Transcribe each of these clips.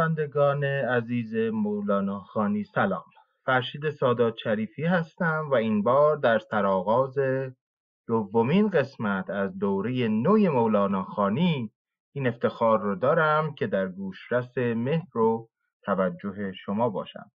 شنوندگان عزیز مولانا خانی سلام. فرشید سادات شریفی هستم و این بار در سرآغاز دومین قسمت از دوره نوی مولانا خانی این افتخار رو دارم که در گوشرس مهر و توجه شما باشم.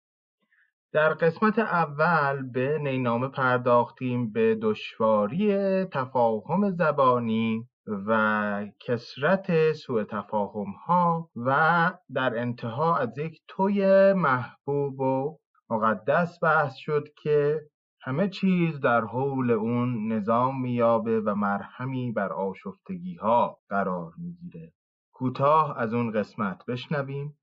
در قسمت اول به نینامه پرداختیم به دشواری تفاهم زبانی و کسرت سوء تفاهم ها و در انتها از یک توی محبوب و مقدس بحث شد که همه چیز در حول اون نظام میابه و مرهمی بر آشفتگی ها قرار می‌گیره. کوتاه از اون قسمت بشنویم.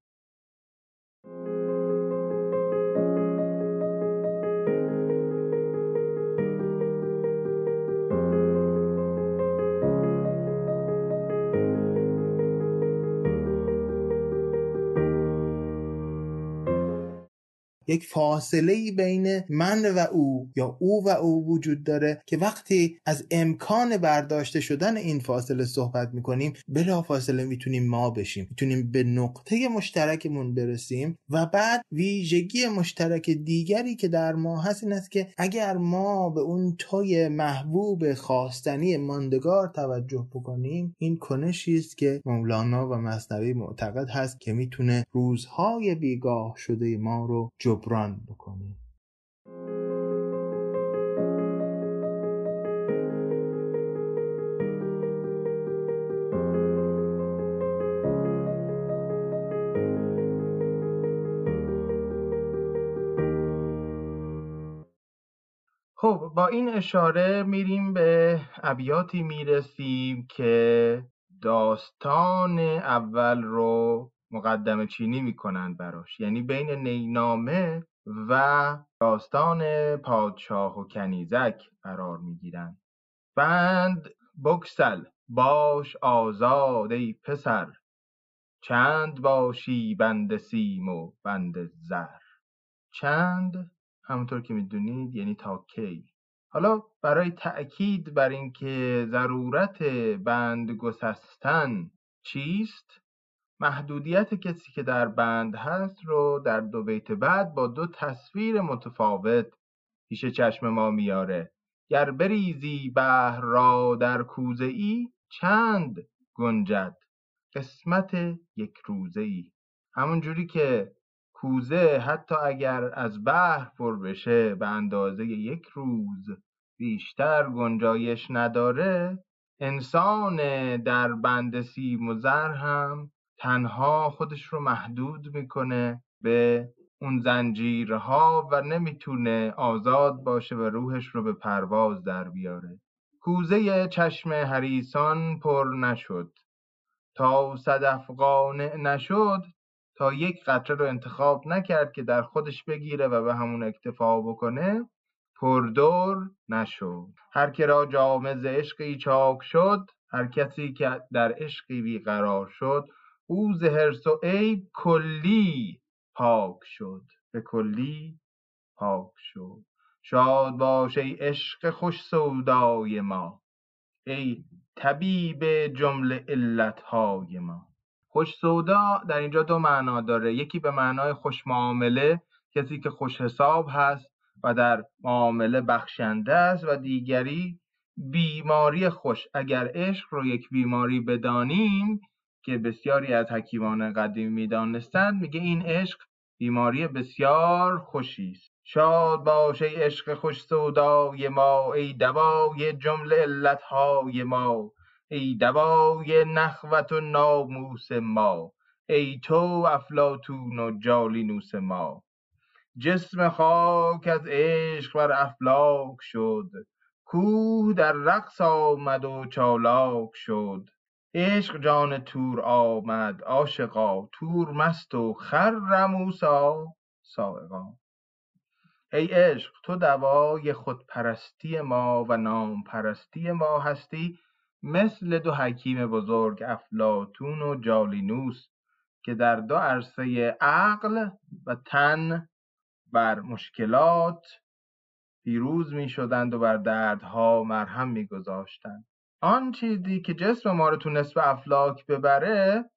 یک فاصله ای بین من و او یا او و او وجود داره که وقتی از امکان برداشته شدن این فاصله صحبت می‌کنیم بلا فاصله می‌تونیم ما بشیم می‌تونیم به نقطه مشترکمون برسیم و بعد ویژگی مشترک دیگری که در ما هست این است که اگر ما به اون توی محبوب خواستنی ماندگار توجه بکنیم این کنشی است که مولانا و مصنوی معتقد هست که می‌تونه روزهای بیگاه شده ما رو جبران بکنه خب با این اشاره میریم به ابیاتی می‌رسیم که داستان اول رو مقدمه چینی می‌کنن براش. یعنی بین نینامه و داستان پادشاه و کنیزک قرار می‌گیرن بند بکسل باش آزاد ای پسر. چند باشی بند سیم و بند زر. چند؟ همونطور که می‌دونید یعنی تا کی. حالا برای تأکید بر اینکه ضرورت بند گسستن چیست؟ محدودیت کسی که در بند هست رو در دو بیت بعد با دو تصویر متفاوت پیش چشم ما میاره. گر بریزی بحر را در کوزه ای چند گنجد؟ قسمت یک روزه ای. همون جوری که کوزه حتی اگر از بحر پر بشه به اندازه یک روز بیشتر گنجایش نداره انسان در بند سیم و زر هم تنها خودش رو محدود می‌کنه به اون زنجیرها و نمی‌تونه آزاد باشه و روحش رو به پرواز در بیاره. کوزه چشم حریسان پر نشد. تا صدف قانع نشد تا یک قطره رو انتخاب نکرد که در خودش بگیره و به همون اکتفا بکنه پردور نشد. هر که را جامه ز عشقی چاک شد هر کسی که در عشقی بیقرار شد او ز و عیب کلی پاک شد به کلی پاک شد. شاد باش ای عشق خوش سودای ما ای طبیب جمله علتهای ما. خوش سودا در اینجا دو معنا داره یکی به معنای خوش معامله کسی که خوش حساب هست و در معامله بخشنده است و دیگری بیماری خوش. اگر عشق رو یک بیماری بدانیم که بسیاری از حکیمان قدیم می‌دانستند میگه این عشق بیماری بسیار خوشی است. شاد باش عشق خوش سودای ما ای دوای جمله علتهای ما ای دوای نخوت و ناموس ما ای تو افلاتون و جالینوس ما. جسم خاک از عشق بر افلاک شد کوه در رقص آمد و چالاک شد. عشق جان تور آمد عاشقا تور مست و خر موسا سائقا ای عشق تو دوای خودپرستی ما و نام پرستی ما هستی مثل دو حکیم بزرگ افلاتون و جالینوس که در دو عرصه عقل و تن بر مشکلات پیروز می شدند و بر دردها مرهم می گذاشتند. آن چیزی که جسم ما رو تونست به افلاک ببره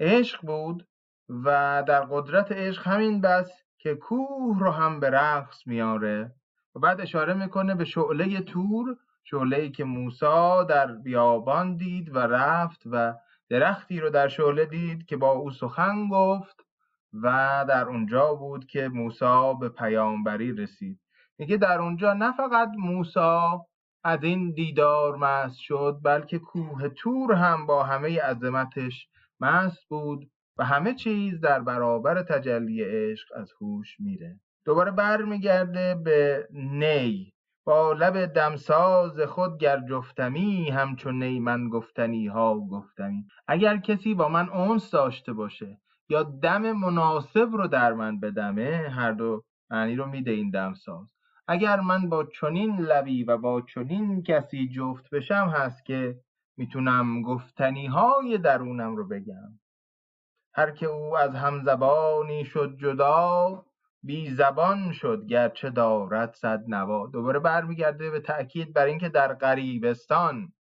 عشق بود و در قدرت عشق همین بس که کوه رو هم به رقص میاره و بعد اشاره می‌کنه به شعله تور شعله ای که موسا در بیابان دید و رفت و درختی رو در شعله دید که با او سخن گفت و در اونجا بود که موسا به پیامبری رسید. میگه در اونجا نه فقط موسا از این دیدار مست شد بلکه کوه تور هم با همه عظمتش مست بود و همه چیز در برابر تجلی عشق از هوش میره. دوباره برمیگرده به نی. با لب دمساز خود گر جفتمی همچون نی من گفتنی ها گفتمی اگر کسی با من اونس داشته باشه یا دم مناسب رو در من بدمه هر دو معنی رو میده این دمساز. اگر من با چنین لبی و با چنین کسی جفت بشم هست که می‌تونم گفتنی های درونم رو بگم. هر که او از همزبانی شد جدا بی زبان شد گرچه دارد صد نوا. دوباره برمیگرده به تأکید بر اینکه در غریبستان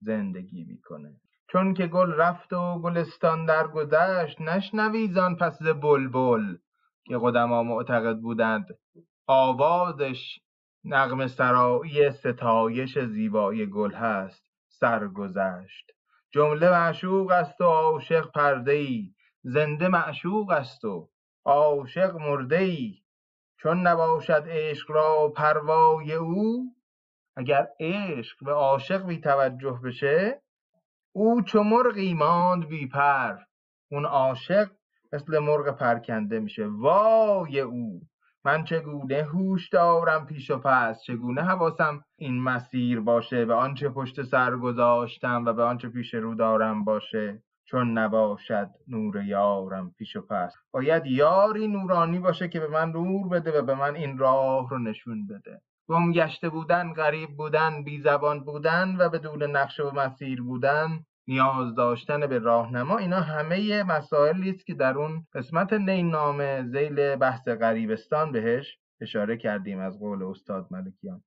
زندگی می‌کنه. چون که گل رفت و گلستان درگذشت نشنوی زان پس بلبل که قدما معتقد بودند آوازش نغمه سرایی ستایش زیبایی گل هست سرگذشت. جمله معشوق است و عاشق پرده ای زنده معشوق است و عاشق مرده ای چون نباشد عشق را پروای او اگر عشق به عاشق بی توجه بشه او چو مرغی ماند بی پر اون عاشق مثل مرغ پرکنده میشه وای او. من چگونه هوش دارم پیش و پس؟ چگونه حواسم این مسیر باشه به آنچه پشت سر گذاشتم و به آنچه پیش رو دارم باشه؟ چون نباشد نور یارم پیش و پس. باید یاری نورانی باشه که به من نور بده و به من این راه رو نشون بده. گم گشته بودن غریب بودن بی زبان بودن و بدون نقشه و مسیر بودن نیاز داشتن به راهنما اینا همه مسائلی است که در اون قسمت نین نامه زیل بحث غریبستان بهش اشاره کردیم از قول استاد ملکیان.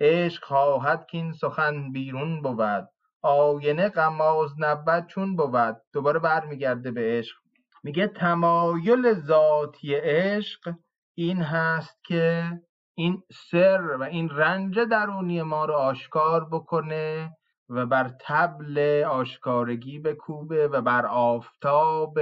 عشق خواهد که این سخن بیرون بود. آینه غماز نبود چون بود. دوباره برمیگرده به عشق. میگه تمایل ذاتی عشق این هست که این سر و این رنج درونی ما رو آشکار بکنه و بر تبل آشکارگی بکوبه و بر آفتاب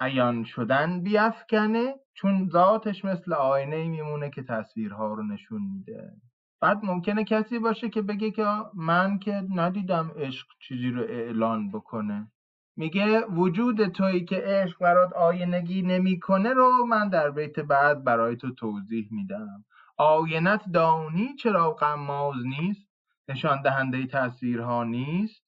عیان شدن بیافکنه چون ذاتش مثل آینه میمونه که تصویرها رو نشون میده. بعد ممکنه کسی باشه که بگه که من که ندیدم عشق چیزی رو اعلان بکنه. میگه وجود تویی که عشق برات آینگی نمی‌کنه رو من در بیت بعد برای تو توضیح میدم. آینت دانی چرا غماز نیست؟ نشان دهنده تصویرها نیست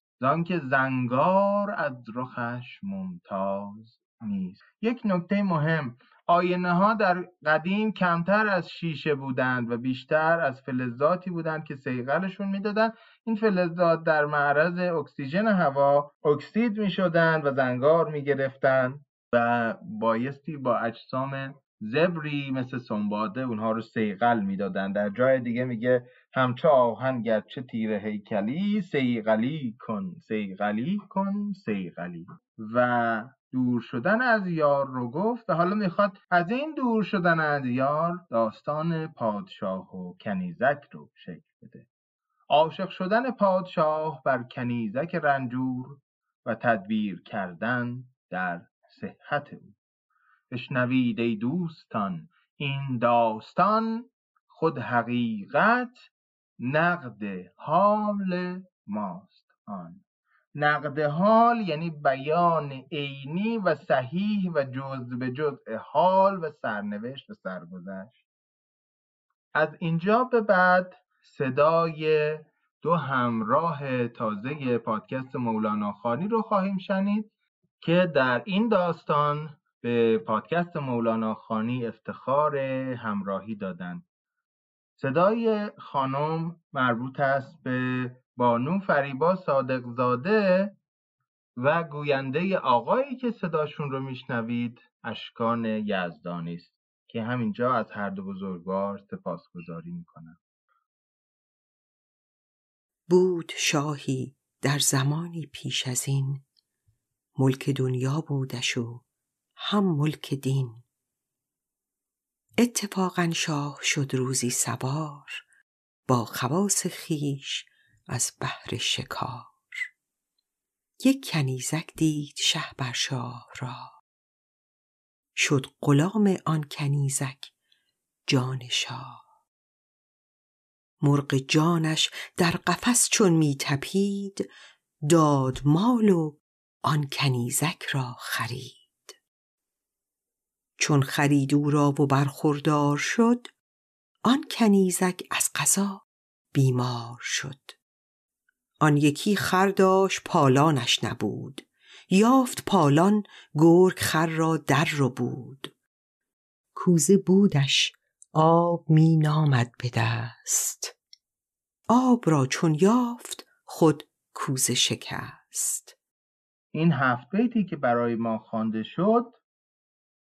که زنگار از رخش ممتاز نیست. یک نکته مهم آینه ها در قدیم کمتر از شیشه بودند و بیشتر از فلزاتی بودند که سیغلشون می‌دادند. این فلزات در معرض اکسیژن هوا اکسید می شدند و زنگار می گرفتند و بایستی با اجسام زبری مثل سنباده اونها رو سیغل می‌دادن در جای دیگه میگه همچه آهن گرچه تیر هیکلی سیغلی کن سیغلی کن سیغلی و دور شدن از یار رو گفت و حالا می‌خواد از این دور شدن از یار داستان پادشاه و کنیزک رو شکل بده. عاشق شدن پادشاه بر کنیزک رنجور و تدبیر کردن در صحت او. بشنوید ای دوستان این داستان خود حقیقت نقد حال ماست آن. نقد حال یعنی بیان عینی و صحیح و جز به جزء حال و سرنوشت و سرگذشت. از اینجا به بعد صدای دو همراه تازه پادکست مولانا خانی رو خواهیم شنید که در این داستان به پادکست مولانا خانی افتخار همراهی دادند. صدای خانم مربوط است به بانو فریبا صادق زاده و گوینده آقایی که صداشون رو میشنوید اشکان یزدانی است که همینجا از هر دو بزرگوار سپاسگزاری می‌کنم. بود شاهی در زمانی پیش از این ملک دنیا بودش و هم ملک دین. اتفاقا شاه شد روزی سوار با خواس خیش از بهر شکار. یک کنیزک دید شه بر شاه را. شد غلام آن کنیزک جان شاه. مرغ جانش در قفس چون می تپید داد مال و آن کنیزک را خرید. چون خرید او را و برخوردار شد آن کنیزک از قضا بیمار شد. آن یکی خر داشت پالانش نبود. یافت پالان گرگ خر را در بود. کوزه بودش آب می نامد به دست. آب را چون یافت خود کوزه شکست. این هفت بیتی که برای ما خوانده شد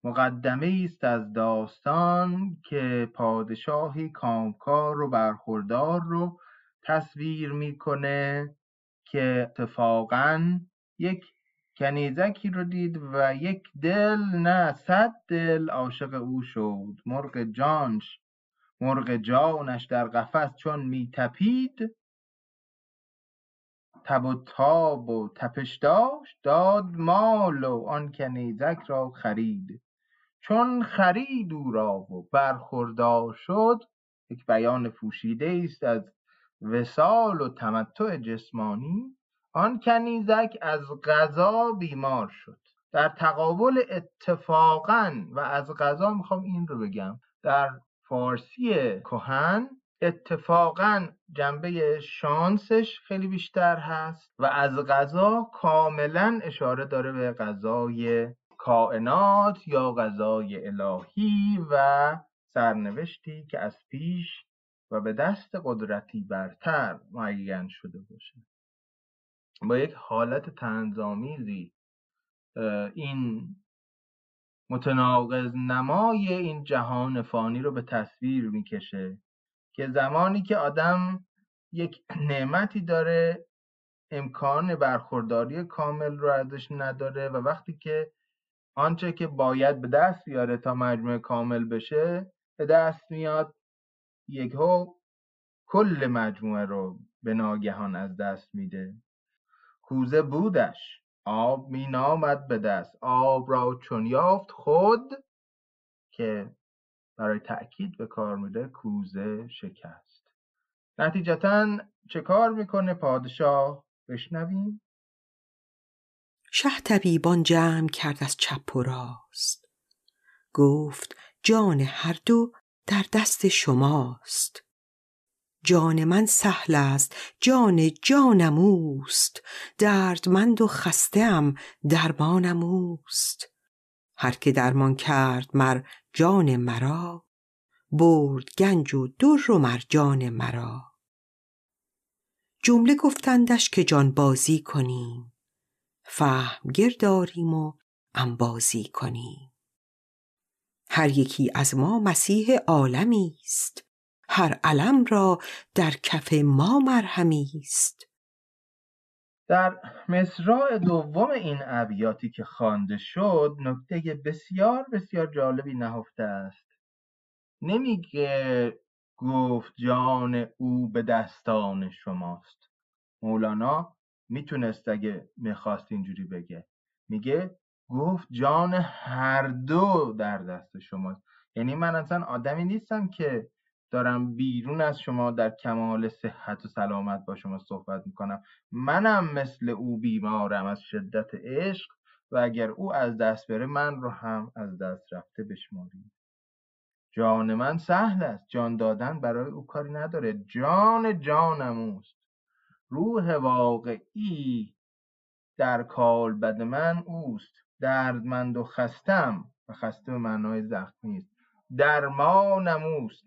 مقدمه است از داستان که پادشاهی کامکار و برخوردار رو تصویر می‌کنه که اتفاقا یک کنیزکی رو دید و یک دل نه صد دل عاشق او شد. مرغ جانش مرغ جانش در قفس چون میتپید. تب و تاب و تپش داشت داد مال و آن کنیزک را خرید. چون خرید او را و برخوردار شد یک بیان پوشیده است از وسال و تمتع جسمانی آن کنیزک از غذا بیمار شد. در تقابل اتفاقا و از غذا می‌خوام این رو بگم در فارسی کهن اتفاقا جنبه شانسش خیلی بیشتر هست و از غذا کاملا اشاره داره به غذای کائنات یا غذای الهی و سرنوشتی که از پیش و به دست قدرتی برتر معین شده باشه. با یک حالت تنظامیزی این متناقض نمای این جهان فانی رو به تصویر می‌کشه که زمانی که آدم یک نعمتی داره امکان برخورداری کامل رو ازش نداره و وقتی که آنچه که باید به دست بیاره تا مجموعه کامل بشه به دست میاد یکهو کل مجموعه رو به ناگهان از دست میده. کوزه بودش. آب می نامد به دست. آب را چون یافت خود که برای تأکید به کار میده کوزه شکست. نتیجتا چه کار می‌کنه پادشاه؟ بشنویم. شه طبیبان جمع کرد از چپ و راست. گفت جان هر دو در دست شماست. جان من سهل است جان جانم اوست. دردمند و خسته ام درمانم اوست. هر که درمان کرد مر جان مرا برد گنج و در و مرجان مرا. جمله گفتندش که جان بازی کنیم. فهم داریم و انبازی کنیم. هر یکی از ما مسیح عالمی است. هر علم را در کف ما مرهمی است. در مصرع دوم این ابیاتی که خوانده شد نکته بسیار بسیار جالبی نهفته است. نمیگه گفت جان او به دستان شماست. مولانا می‌تونست اگه می‌خواست اینجوری بگه. میگه گفت جان هر دو در دست شماست. یعنی من اصلا آدمی نیستم که دارم بیرون از شما در کمال صحت و سلامت با شما صحبت می‌کنم. منم مثل او بیمارم از شدت عشق و اگر او از دست بره من رو هم از دست رفته بشماریم جان من سهل است. جان دادن برای او کاری نداره. جان جانم اوست. روح واقعی در بد من اوست. دردمند و خستم. و خسته به معنای زخمی است درمانم اوست.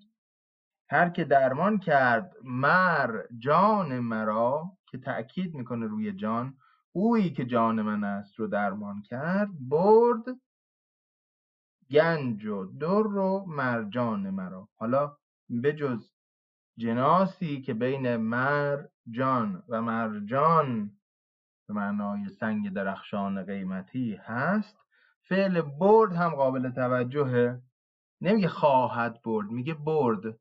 هر که درمان کرد مر جان مرا که تأکید می‌کنه روی جان اویی که جان من است رو درمان کرد برد گنج و در و مرجان مرا. حالا بجز جناسی که بین مرجان و مرجان به معنای سنگ درخشان قیمتی هست. فعل برد هم قابل توجهه. نمیگه خواهد برد میگه برد.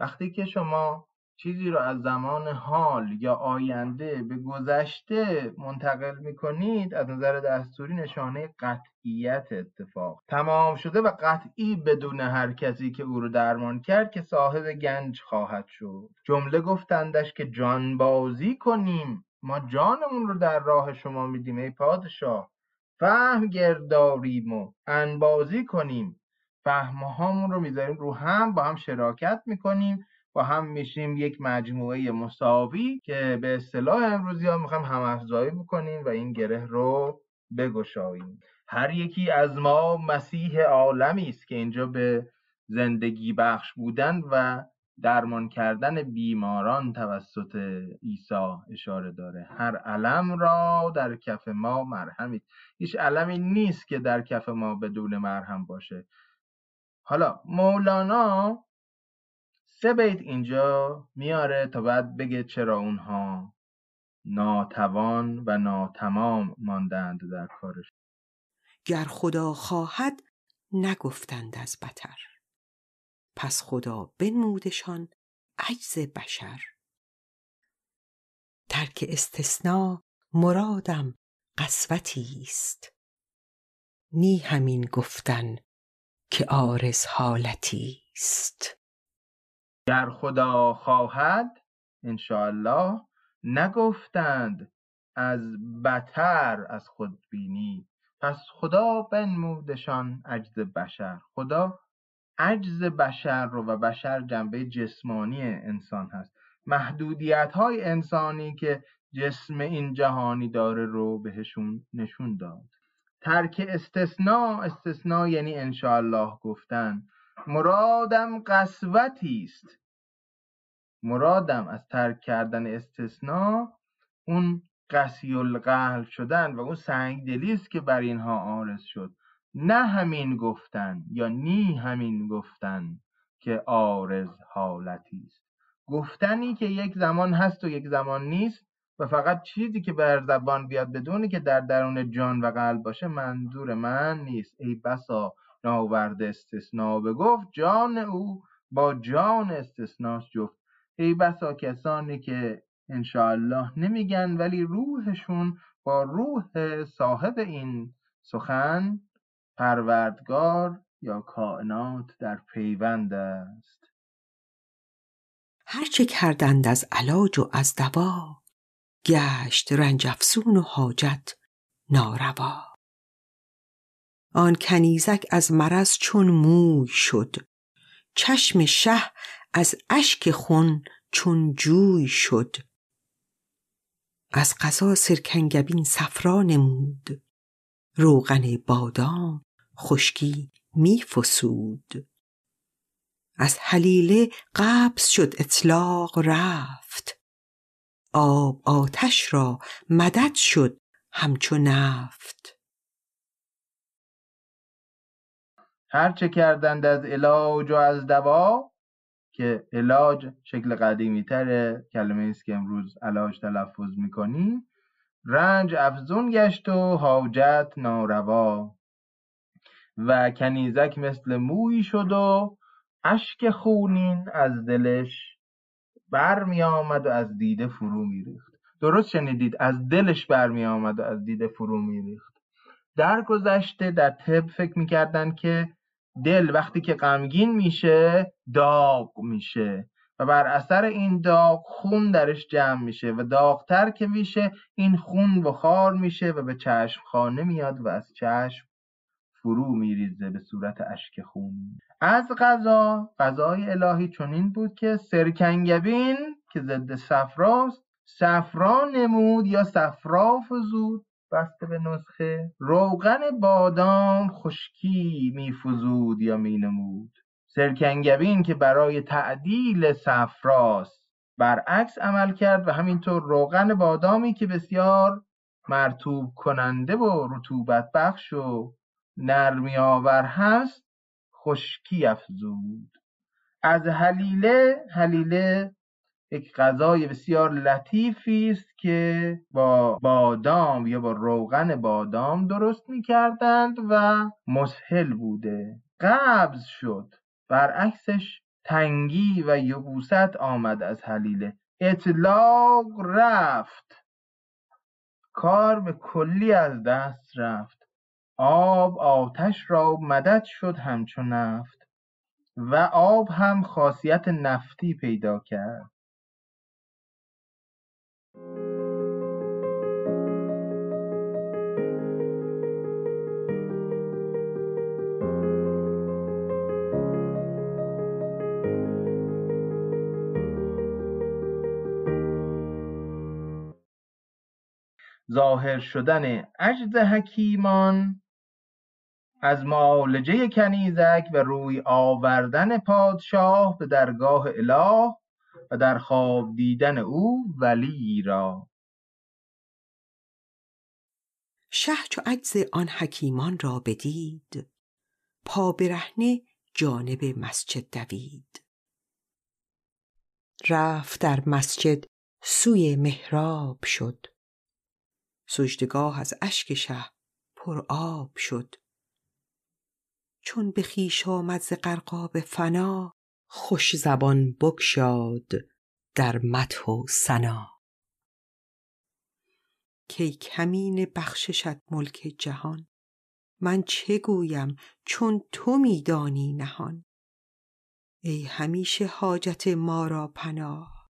وقتی که شما چیزی رو از زمان حال یا آینده به گذشته منتقل می‌کنید از نظر دستوری نشانه قطعیت اتفاق. تمام شده و قطعی بدون هر کسی که او رو درمان کرد که صاحب گنج خواهد شد. جمله گفتندش که جانبازی کنیم. ما جانمون رو در راه شما میدیم ای پادشاه. فهم گرداریم و انبازی کنیم. فهمهامون رو می‌ذاریم رو هم با هم شراکت می‌کنیم. با هم میشیم یک مجموعه مساوی که به اصطلاح امروزی ها می‌خوایم هم افزایی بکنیم و این گره رو بگشاییم. هر یکی از ما مسیح عالمی است که اینجا به زندگی بخش بودن و درمان کردن بیماران توسط عیسی اشاره داره. هر علم را در کف ما مرهمی هیچ علمی نیست که در کف ما بدون مرهم باشه. حالا مولانا سه بیت اینجا میاره تا بعد بگه چرا اونها ناتوان و ناتمام ماندند در کارش. گر خدا خواهد نگفتند از بتر. پس خدا بنمودشان عجز بشر. ترک استثنا مرادم قسوتی است نی همین گفتن که عارض حالتی است گر خدا خواهد انشاءالله نگفتند از بتر از خودبینی پس خدا بنمودشان عجز بشر. خدا عجز بشر رو و بشر جنبه جسمانی انسان هست. محدودیت های انسانی که جسم این جهانی داره رو بهشون نشون داد. ترک استثناء استثناء یعنی انشاءالله گفتن. مرادم قسوتی است. مرادم از ترک کردن استثناء اون قسی القلب شدن و اون سنگ دلی است که بر اینها آرز شد. نه همین گفتن یا نی همین گفتن که آرز حالتی است. گفتنی که یک زمان هست و یک زمان نیست و فقط چیزی که بر زبان بیاد بدونی که در درون جان و قلب باشه منظور من نیست. ای بسا ناورد استثناء بگفت جان او با جان استثناس جفت. ای بسا کسانی که انشاءالله نمیگن ولی روحشون با روح صاحب این سخن پروردگار یا کائنات در پیوند است. هرچه کردند از علاج و از دوا گشت رنج افسون و حاجت ناروا. آن کنیزک از مرض چون موی شد. چشم شه از اشک خون چون جوی شد. از قضا سرکنگبین صفرا نمود. روغن بادام خشکی می فسود. از حلیله قبض شد اطلاق رفت. آب آتش را مدد شد همچو نفت. هرچه کردند از علاج و از دوا که علاج شکل قدیمی تره کلمه است که امروز علاج تلفظ می‌کنیم رنج افزون گشت و حاجت ناروا. و کنیزک مثل موی شد و اشک خونین از دلش برمی آمد و از دیده فرو میریخت. درست شنیدید؟ از دلش برمی آمد و از دیده فرو میریخت. در گذشته در طب فکر می‌کردن که دل وقتی که غمگین میشه داغ میشه. و بر اثر این داغ خون درش جمع میشه و داغتر که میشه این خون بخار میشه و به چشم خانه میاد و از چشم فرو میریزه به صورت اشک خون. از غذا غذای الهی چنین بود که سرکنگبین که ضد صفراست صفرا نمود یا صفرا فزود. بسته به نسخه. روغن بادام خشکی میفزود یا مینمود. سرکنگبین که برای تعدیل صفراست برعکس عمل کرد و همینطور روغن بادامی که بسیار مرتوب کننده و رطوبت بخش و نرمی آور هست خشکی افزود. از حلیله حلیله یک غذای بسیار لطیفی است که با بادام یا با روغن بادام درست می‌کردند و مسهل بوده. قبض شد. برعکسش تنگی و یبوست آمد از حلیله. اطلاق رفت. کار به کلی از دست رفت. آب آتش را مدد شد همچو نفت. و آب هم خاصیت نفتی پیدا کرد. ظاهر شدن عجز حکیمان از معالجه کنیزک و روی آوردن پادشاه به درگاه اله و در خواب دیدن او ولی را. شه چو عجز آن حکیمان را بدید. پا برهنه جانب مسجد دوید. رفت در مسجد سوی محراب شد. سجدگاه از اشک شه پر آب شد. چون به خویش آمد ز غرقاب فنا خوش زبان بگشاد در مدح و ثنا. کای کمینه بخششت ملک جهان من چه گویم چون تو می دانی نهان؟ ای همیشه حاجت ما را پناه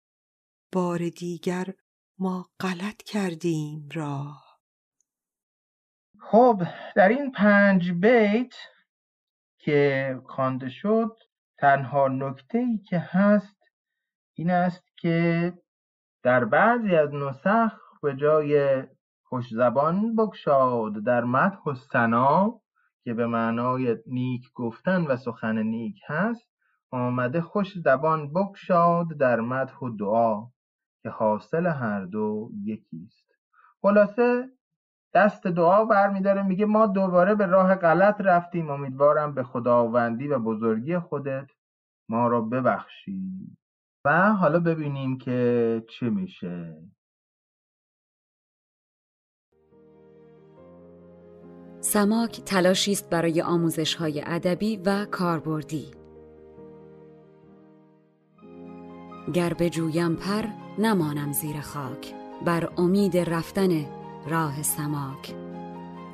بار دیگر ما غلط کردیم راه. خب در این پنج بیت که خوانده شد تنها نکته ای که هست این است که در بعضی از نسخ به جای خوش زبان بگشاد در مدح و ثنا که به معنای نیک گفتن و سخن نیک هست آمده خوش زبان بگشاد در مدح و دعا که حاصل هر دو یکی است. خلاصه دست دعا برمیداره میگه ما دوباره به راه غلط رفتیم امیدوارم به خداوندی و بزرگی خودت ما را ببخشی. و حالا ببینیم که چه میشه. سماک تلاشی است برای آموزش های ادبی و کاربردی. گر بجویم پر نمانم زیر خاک. بر امید رفتن راه سماک.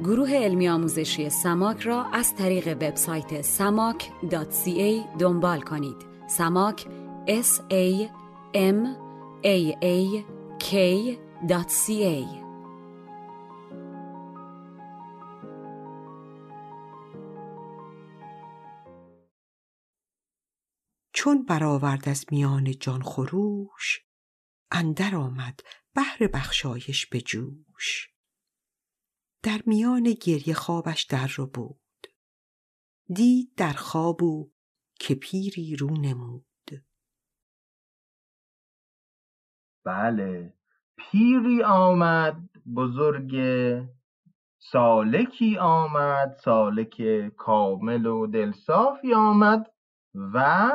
گروه علمی آموزشی سماک را از طریق وبسایت samak.ca دنبال کنید. سماک s a m a a k.ca چون برآورد از میان جان خروش اندر آمد بهر بخشایش به جوش. در میان گریه خوابش در رو بود دید در خواب او که پیری رو نمود. بله پیری آمد بزرگ سالکی آمد سالک کامل و دلصافی آمد و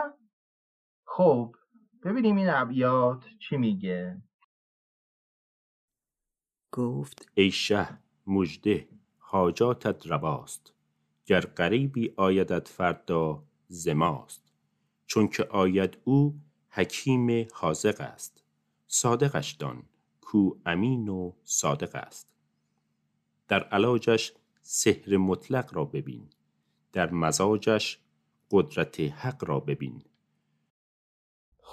خب ببینیم این ابیات چی میگه. گفت ای شه مژده حاجاتت رواست. گر غریبی آیدت فردا ز ماست. چون که آید او حکیم حاذق است. صادقش دان کو امین و صادق است. در علاجش سحر مطلق را ببین. در مزاجش قدرت حق را ببین.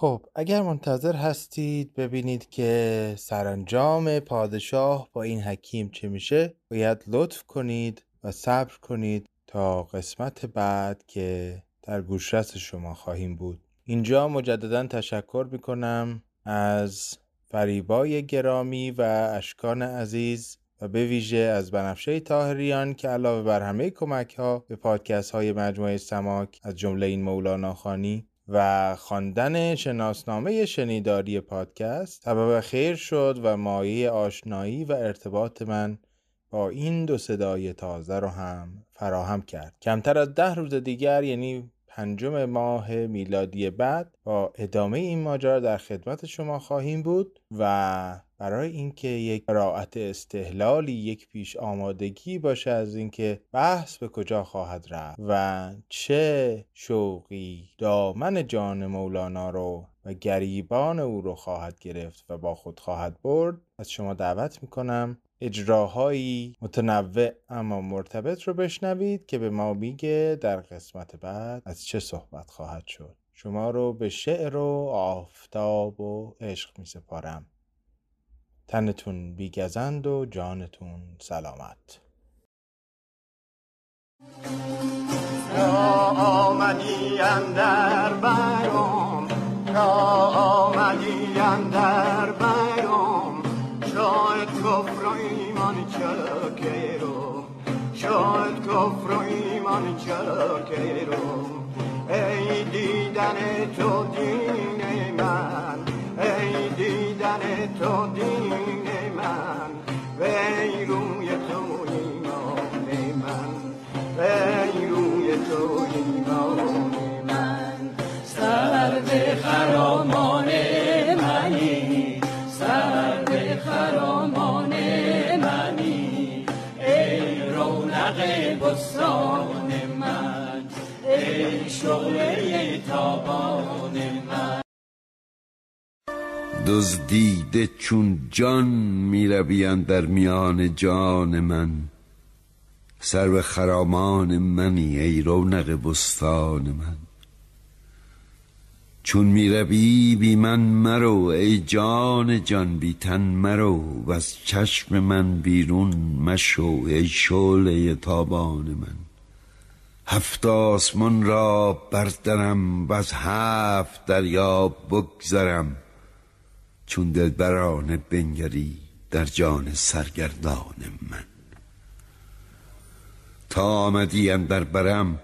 خب اگر منتظر هستید ببینید که سرانجام پادشاه با این حکیم چه میشه باید لطف کنید و صبر کنید تا قسمت بعد که در گوشرس شما خواهیم بود. اینجا مجددا تشکر می‌کنم از فریبای گرامی و اشکان عزیز و به ویژه از بنفشه تاهریان که علاوه بر همه کمک ها به پادکست های مجموعه سماک از جمله این مولانا خانی و خواندن شناسنامه شنیداری پادکست سبب خیر شد و مایه آشنایی و ارتباط من با این دو صدای تازه رو هم فراهم کرد. کمتر از ده روز دیگر یعنی پنجم ماه میلادی بعد با ادامه این ماجرا در خدمت شما خواهیم بود و برای اینکه یک قرائت استهلالی یک پیش آمادگی باشه از اینکه بحث به کجا خواهد رفت و چه شوقی دامن جان مولانا رو و گریبان او رو خواهد گرفت و با خود خواهد برد از شما دعوت می‌کنم اجراهایی متنوع اما مرتبط رو بشنوید که به ما میگه در قسمت بعد از چه صحبت خواهد شد. شما رو به شعر و آفتاب و عشق می سپارم تنتون بیگزند و جانتون سلامت. آمدی اندر برام آمدی اندر برام شاید کفر و ایمان چرکه رو شاید کفر و ایمان چرکه رو ای دیدن تو دین من دیدن تو دین من ای روی تو ایمان من ای روی تو ایمان من سر به خرامان منی سر به خرامان منی ای رونق بستان من ای شعله تابان دزدیده چون جان می در میان جان من. سر به خرامان منی ای رونق بستان من. چون می بی من مرو ای جان جان بی تن مرو. و از چشم من بیرون مشو ای شعله تابان من. هفت آسمان را بردرم و از هفت دریا بگذرم. چون دلبرانه بنگری در جان سرگردان من. تا آمدی در برم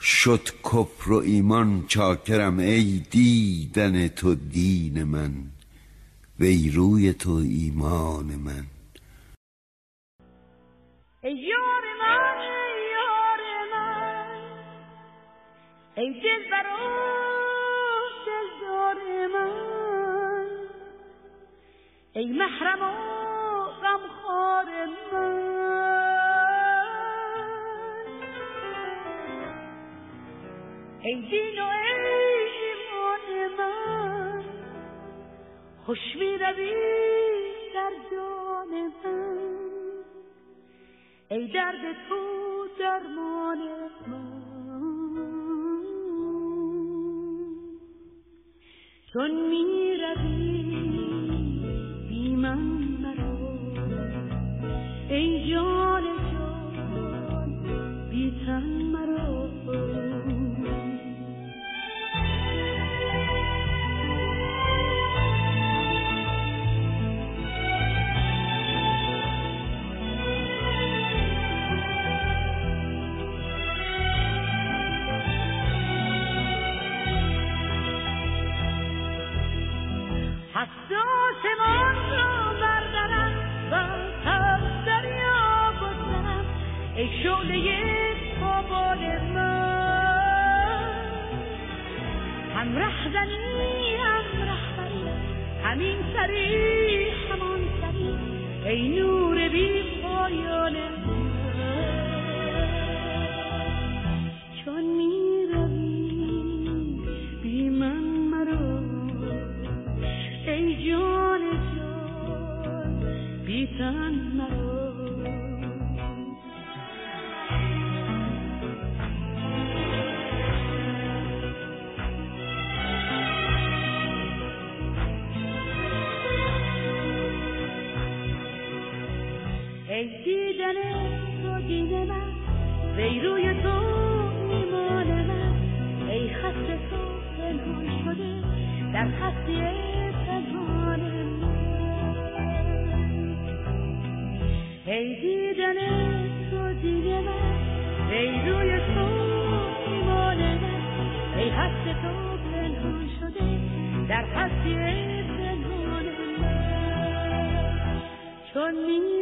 شد کفر و ایمان چاکرم ای دیدن تو دین من وی روی تو ایمان من. ای یار من ای یار من ای دل برو ای محرم و غمخوار من. ای دین و ای ایمان من. خوش می روی در جان من. ای درد تو درمان من. چون می روی بی من مرا ای ای دیدن تو دیده من ای روی تو ایمان من ای حس تو پنهان شده در هستی پنهان من. چون می